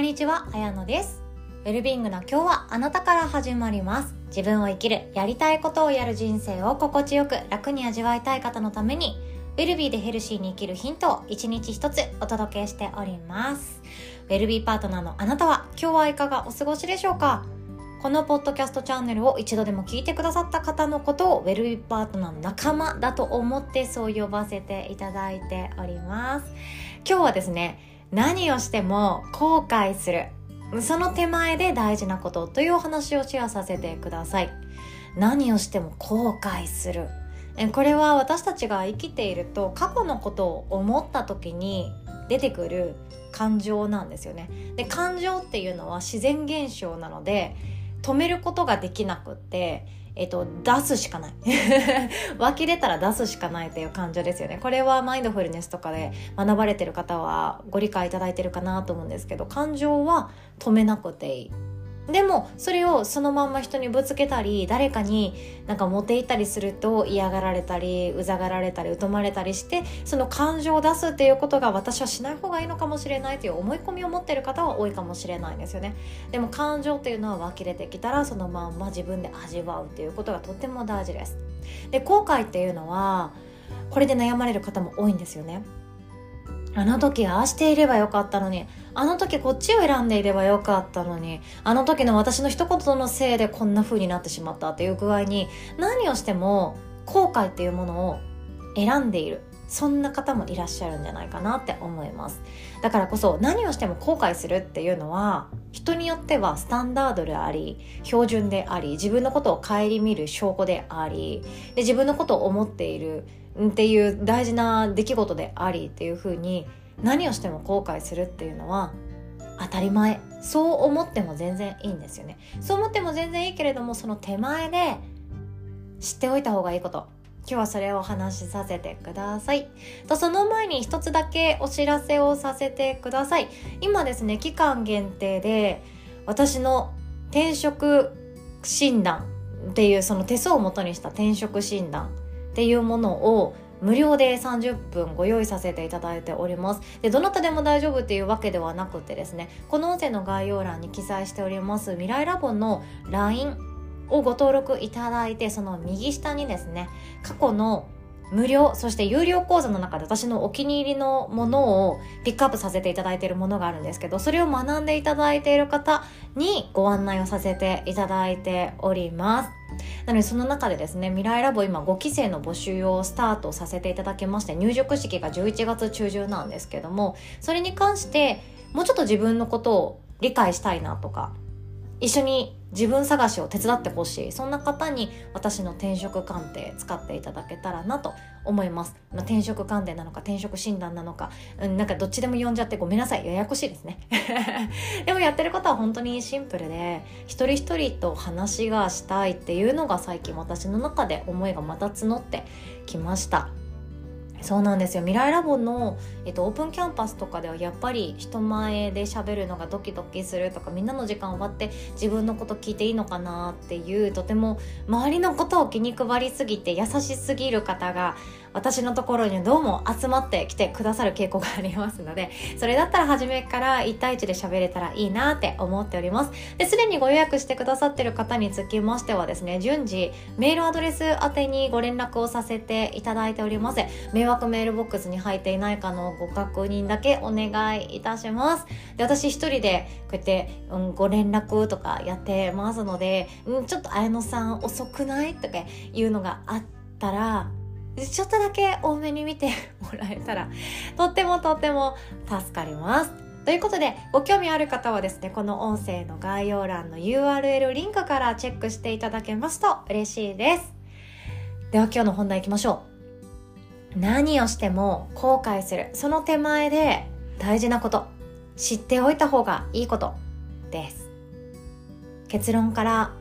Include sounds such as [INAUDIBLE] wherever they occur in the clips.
んにちは、あやのです。ウェルビーイングな今日はあなたから始まります。自分を生きる、やりたいことをやる人生を心地よく楽に味わいたい方のために、ウェルビーでヘルシーに生きるヒントを一日一つお届けしております。ウェルビーパートナーのあなたは今日はいかがお過ごしでしょうか？このポッドキャストチャンネルを一度でも聞いてくださった方のことをウェルビーパートナーの仲間だと思ってそう呼ばせていただいております。今日はですね、何をしても後悔する。その手前で大事なことというお話をシェアさせてください。何をしても後悔する。これは私たちが生きていると過去のことを思った時に出てくる感情なんですよね。で感情っていうのは自然現象なので止めることができなくって、えっと、出すしかない。[LAUGHS] 湧き出たら出すしかないという感情ですよね。これはマインドフルネスとかで学ばれてる方はご理解いただいてるかなと思うんですけど感情は止めなくていい。でもそれをそのまんま人にぶつけたり誰かになんか持っていったりすると嫌がられたりうざがられたり疎まれたりしてその感情を出すっていうことが私はしない方がいいのかもしれないという思い込みを持ってる方は多いかもしれないんですよね。でも感情っていうのは湧き出てきたらそのまんま自分で味わうっていうことがとっても大事です。で後悔っていうのはこれで悩まれる方も多いんですよね。あの時ああしていればよかったのにあの時こっちを選んでいればよかったのにあの時の私の一言のせいでこんな風になってしまったっていう具合に何をしても後悔っていうものを選んでいる。そんな方もいらっしゃるんじゃないかなって思います。だからこそ何をしても後悔するっていうのは人によってはスタンダードであり標準であり自分のことを顧みる証拠でありで自分のことを思っているっていう大事な出来事でありっていうふうに何をしても後悔するっていうのは当たり前。そう思っても全然いいんですよね。そう思っても全然いいけれどもその手前で知っておいた方がいいこと。今日はそれをお話しさせてください。とその前に一つだけお知らせをさせてください。今ですね期間限定で私の転職診断っていうその手相をもとにした転職診断っていうものを無料で30分ご用意させていただいております。でどなたでも大丈夫っていうわけではなくてですねこの音声の概要欄に記載しております未来ラボの LINE をご登録いただいてその右下にですね過去の無料そして有料講座の中で私のお気に入りのものをピックアップさせていただいているものがあるんですけどそれを学んでいただいている方にご案内をさせていただいております。なのでその中でですね未来ラボ今5期生の募集をスタートさせていただきまして入塾式が11月中旬なんですけどもそれに関してもうちょっと自分のことを理解したいなとか一緒に自分探しを手伝ってほしい。そんな方に私の転職鑑定使っていただけたらなと思います、まあ、転職鑑定なのか転職診断なのか、うん、なんかどっちでも呼んじゃってごめんなさい。ややこしいですね。[LAUGHS] でもやってることは本当にシンプルで一人一人と話がしたいっていうのが最近私の中で思いがまた募ってきました。そうなんですよ。未来ラボの、えっと、オープンキャンパスとかではやっぱり人前で喋るのがドキドキするとかみんなの時間終わって自分のこと聞いていいのかなっていうとても周りのことを気に配りすぎて優しすぎる方が私のところにどうも集まってきてくださる傾向がありますのでそれだったら初めから1対1で喋れたらいいなって思っております。ですでにご予約してくださってる方につきましてはですね順次メールアドレス宛てにご連絡をさせていただいております。迷惑メールボックスに入っていないかのご確認だけお願いいたします。で私一人でこうやって、うん、ご連絡とかやってますので、うん、ちょっと綾乃さん遅くないとかいうのがあったらちょっとだけ多めに見てもらえたら [LAUGHS] とってもとっても助かります。ということでご興味ある方はですねこの音声の概要欄の URL リンクからチェックしていただけますと嬉しいです。では今日の本題いきましょう。何をしても後悔するその手前で大事なこと知っておいた方がいいことです。結論から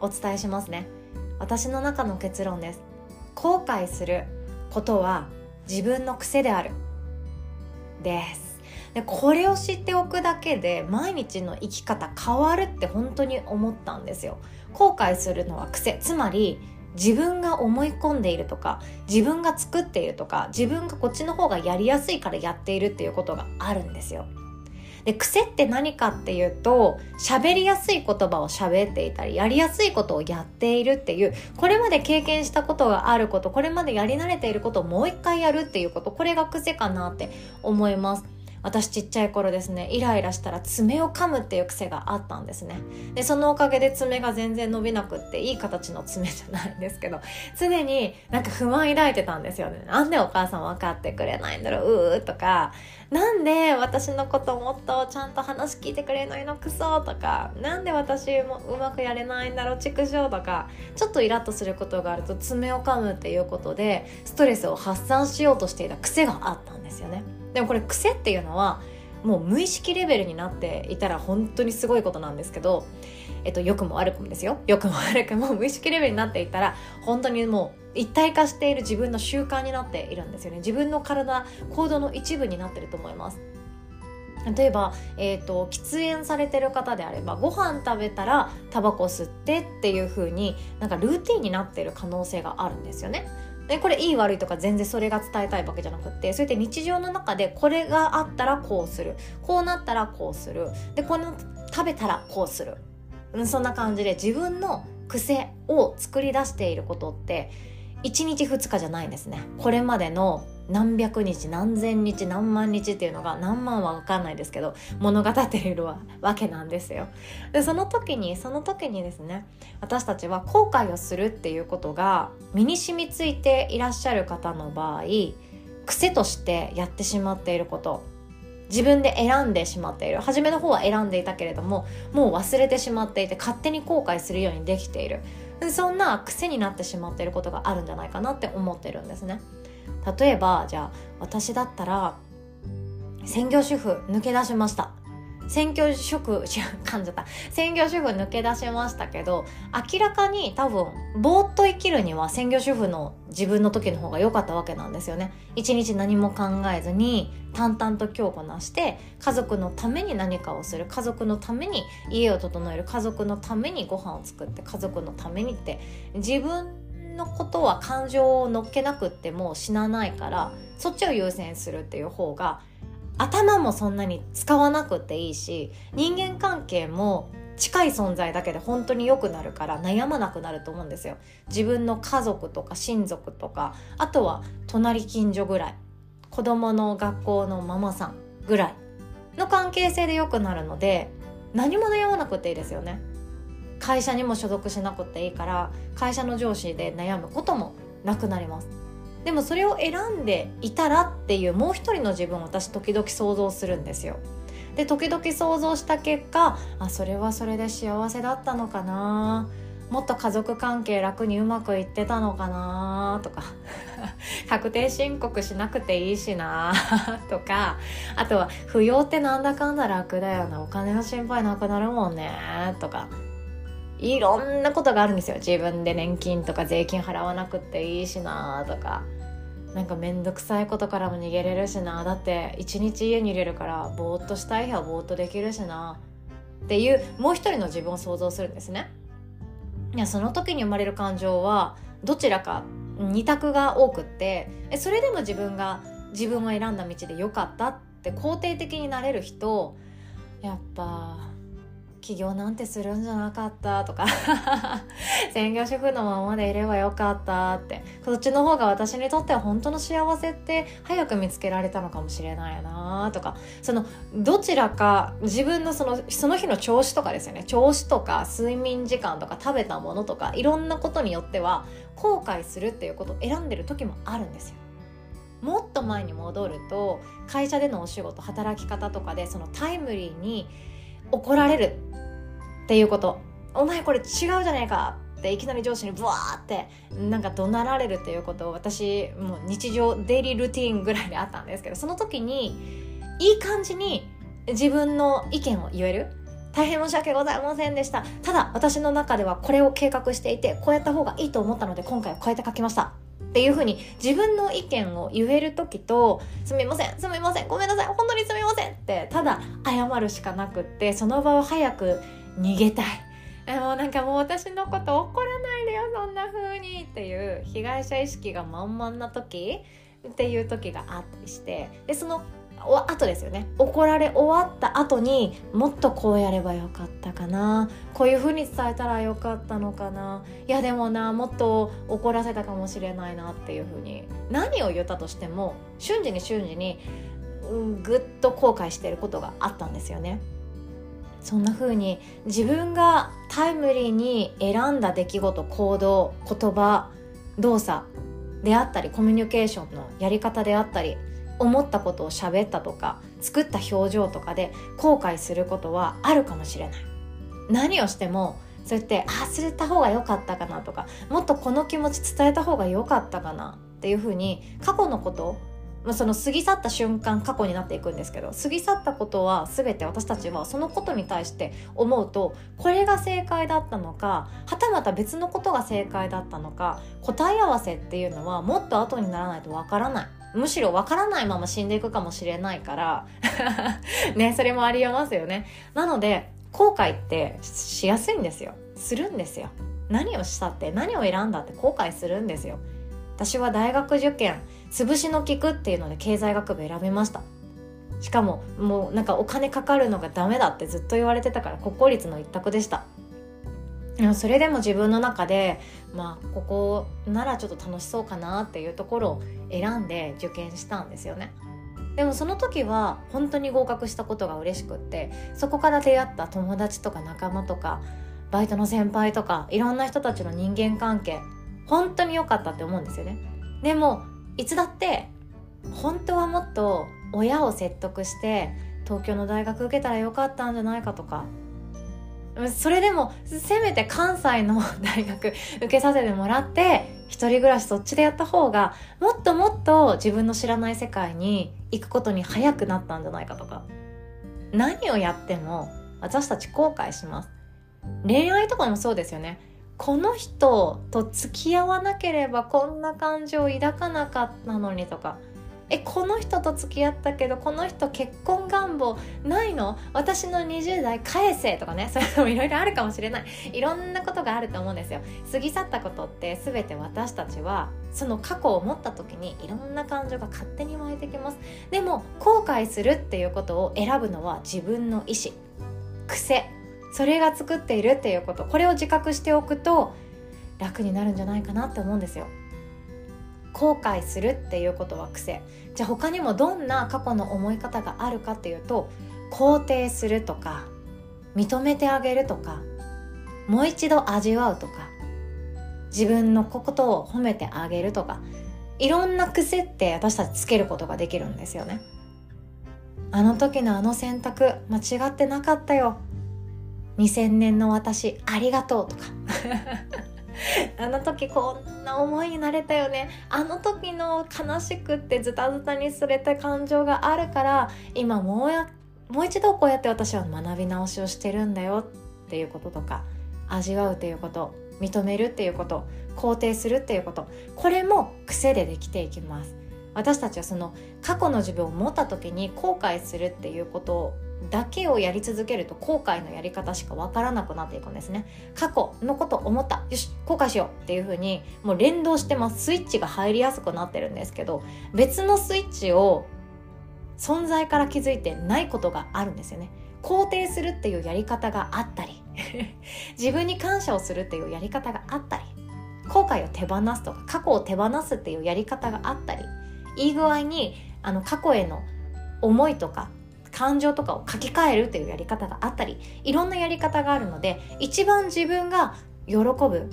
お伝えしますね。私の中の結論です。後悔することは自分の癖である。です。でこれを知っておくだけで毎日の生き方変わるって本当に思ったんですよ。後悔するのは癖。つまり自分が思い込んでいるとか自分が作っているとか自分がこっちの方がやりやすいからやっているっていうことがあるんですよ。で癖って何かっていうと喋りやすい言葉を喋っていたりやりやすいことをやっているっていうこれまで経験したことがあることこれまでやり慣れていることをもう一回やるっていうことこれが癖かなって思います。私ちっちゃい頃ですねイライラしたら爪を噛むっていう癖があったんですね。でそのおかげで爪が全然伸びなくっていい形の爪じゃないんですけど常になんか不満抱いてたんですよね。なんでお母さん分かってくれないんだろううーとか。なんで私のこともっとちゃんと話聞いてくれないのクソとか。なんで私もうまくやれないんだろう畜生とか。ちょっとイラッとすることがあると爪を噛むっていうことでストレスを発散しようとしていた癖があったんですよね。でもこれ癖っていうのはもう無意識レベルになっていたら本当にすごいことなんですけど、えっと、良くも悪くもですよ。良くも悪くも無意識レベルになっていたら本当にもう一体化している自分の習慣になっているんですよね。自分の体行動の一部になってると思います。例えば、えーと、喫煙されてる方であればご飯食べたらタバコ吸ってっていう風になんかルーティンになってる可能性があるんですよね。でこれいい悪いとか全然それが伝えたいわけじゃなくってそうやって日常の中でこれがあったらこうする。こうなったらこうする。でこの食べたらこうする、うん、そんな感じで自分の癖を作り出していることって1日2日じゃないんですね。これまでの何百日何千日何万日っていうのが何万は分かんないですけど物語っているわけなんですよ。でその時にその時にですね私たちは後悔をするっていうことが身に染みついていらっしゃる方の場合癖としてやってしまっていること自分で選んでしまっている。初めの方は選んでいたけれどももう忘れてしまっていて勝手に後悔するようにできている。そんな癖になってしまっていることがあるんじゃないかなって思ってるんですね。例えばじゃあ私だったら専業主婦抜け出しました。専業主婦噛んじゃった。専業主婦抜け出しましたけど明らかに多分ぼーっと生きるには専業主婦の自分の時の方が良かったわけなんですよね。一日何も考えずに淡々と今日こなして家族のために何かをする。家族のために家を整える。家族のためにご飯を作って家族のためにって自分のことは感情を乗っけなくっても死なないからそっちを優先するっていう方が頭もそんなに使わなくていいし人間関係も近い存在だけで本当に良くなるから悩まなくなると思うんですよ。自分の家族とか親族とかあとは隣近所ぐらい子供の学校のママさんぐらいの関係性で良くなるので何も悩まなくていいですよね。会社にも所属しなくていいから会社の上司で悩むこともなくなります。でもそれを選んでいたらっていうもう一人の自分を私時々想像するんですよ。で時々想像した結果あそれはそれで幸せだったのかな。もっと家族関係楽にうまくいってたのかな。とか。[LAUGHS] 確定申告しなくていいしな。[LAUGHS] とか。あとは扶養ってなんだかんだ楽だよな。お金の心配なくなるもんね。とか。いろんなことがあるんですよ。自分で年金とか税金払わなくていいしなとか。なんか面倒くさいことからも逃げれるしな。だって一日家に入れるからぼーっとしたい日はぼーっとできるしな。っていうもう一人の自分を想像するんですね。いやその時に生まれる感情はどちらか二択が多くってそれでも自分が自分を選んだ道で良かったって肯定的になれる人やっぱ起業なんてするんじゃなかったとか。[LAUGHS] 専業主婦のままでいればよかったって。そっちの方が私にとっては本当の幸せって早く見つけられたのかもしれないなとか。そのどちらか自分のそのその日の調子とかですよね。調子とか睡眠時間とか食べたものとかいろんなことによっては後悔するっていうことを選んでる時もあるんですよ。もっと前に戻ると会社でのお仕事働き方とかでそのタイムリーに怒られるっていうこと。お前これ違うじゃないかっていきなり上司にブワーってなんか怒鳴られるっていうことを私もう日常デイリールーティンぐらいであったんですけどその時にいい感じに自分の意見を言える。大変申し訳ございませんでした。ただ私の中ではこれを計画していてこうやった方がいいと思ったので今回はこうやって書きました。っていうふうに自分の意見を言える時と「すみませんすみませんごめんなさい本当にすみません」ってただ謝るしかなくってその場を早く逃げたい。でもなんかもう私のこと怒らないでよそんな風にっていう被害者意識が満々な時っていう時があったりしてでそのあとですよね。怒られ終わった後にもっとこうやればよかったかな。こういう風に伝えたらよかったのかな。いやでもなもっと怒らせたかもしれないなっていう風に。何を言ったとしても瞬時に瞬時に、うん、ぐっと後悔してることがあったんですよね。そんな風に自分がタイムリーに選んだ出来事行動言葉動作であったりコミュニケーションのやり方であったり思ったことを喋ったとか作った表情とかで後悔することはあるかもしれない。何をしてもそうやって忘れた方が良かったかなとかもっとこの気持ち伝えた方が良かったかなっていうふうに過去のことまあその過ぎ去った瞬間過去になっていくんですけど過ぎ去ったことは全て私たちはそのことに対して思うとこれが正解だったのかはたまた別のことが正解だったのか答え合わせっていうのはもっと後にならないとわからない。むしろわからないまま死んでいくかもしれないから [LAUGHS] ねそれもありえますよね。なので後悔ってしやすいんですよ。するんですよ。何をしたって何を選んだって後悔するんですよ。私は大学受験潰しの効くっていうので経済学部選びました。しかももうなんかお金かかるのがダメだってずっと言われてたから国公立の一択でした。それでも自分の中でまあここならちょっと楽しそうかなっていうところを選んで受験したんですよね。でもその時は本当に合格したことが嬉しくってそこから出会った友達とか仲間とかバイトの先輩とかいろんな人たちの人間関係本当に良かったって思うんですよね。でもいつだって本当はもっと親を説得して東京の大学受けたらよかったんじゃないかとかそれでもせめて関西の大学 [LAUGHS] 受けさせてもらって一人暮らしそっちでやった方がもっともっと自分の知らない世界に行くことに早くなったんじゃないかとか。何をやっても私たち後悔します。恋愛とかもそうですよね。この人と付き合わなければこんな感情を抱かなかったのにとか。えこの人と付き合ったけどこの人結婚願望ないの？私の20代返せとかね。そういうのもいろいろあるかもしれない。いろんなことがあると思うんですよ。過ぎ去ったことって全て私たちはその過去を持った時にいろんな感情が勝手に湧いてきます。でも後悔するっていうことを選ぶのは自分の意思癖。それが作っているっていうこと。これを自覚しておくと楽になるんじゃないかなって思うんですよ。後悔するっていうことは癖。じゃあ他にもどんな過去の思い方があるかっていうと肯定するとか認めてあげるとかもう一度味わうとか自分のことを褒めてあげるとかいろんな癖って私たちつけることができるんですよね。あの時のあの選択間違ってなかったよ。2000年の私ありがとうとか。[LAUGHS] あの時こんな思いになれたよね。あの時の悲しくってズタズタにすれた感情があるから今もうやもう一度こうやって私は学び直しをしてるんだよっていうこととか味わうっていうこと認めるっていうこと肯定するっていうことこれも癖でできていきます。私たちはその過去の自分を持った時に後悔するっていうことをだけをやり続けると後悔のやり方しか分からなくなっていくんですね。過去のこと思った。よし後悔しようっていう風にもう連動してます。スイッチが入りやすくなってるんですけど別のスイッチを存在から気づいてないことがあるんですよね。肯定するっていうやり方があったり [LAUGHS] 自分に感謝をするっていうやり方があったり後悔を手放すとか過去を手放すっていうやり方があったりいい具合にあの過去への思いとか感情とかを書き換えるというやり方があったりいろんなやり方があるので一番自分が喜ぶ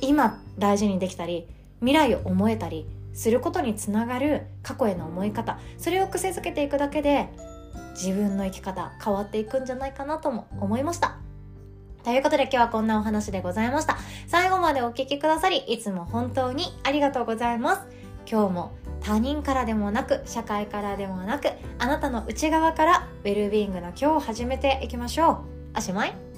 今大事にできたり未来を思えたりすることにつながる過去への思い方それを癖づけていくだけで自分の生き方変わっていくんじゃないかなとも思いました。ということで今日はこんなお話でございました。最後までお聴きくださりいつも本当にありがとうございます。今日も他人からでもなく社会からでもなくあなたの内側からウェルビーイングの今日を始めていきましょう。おしまい？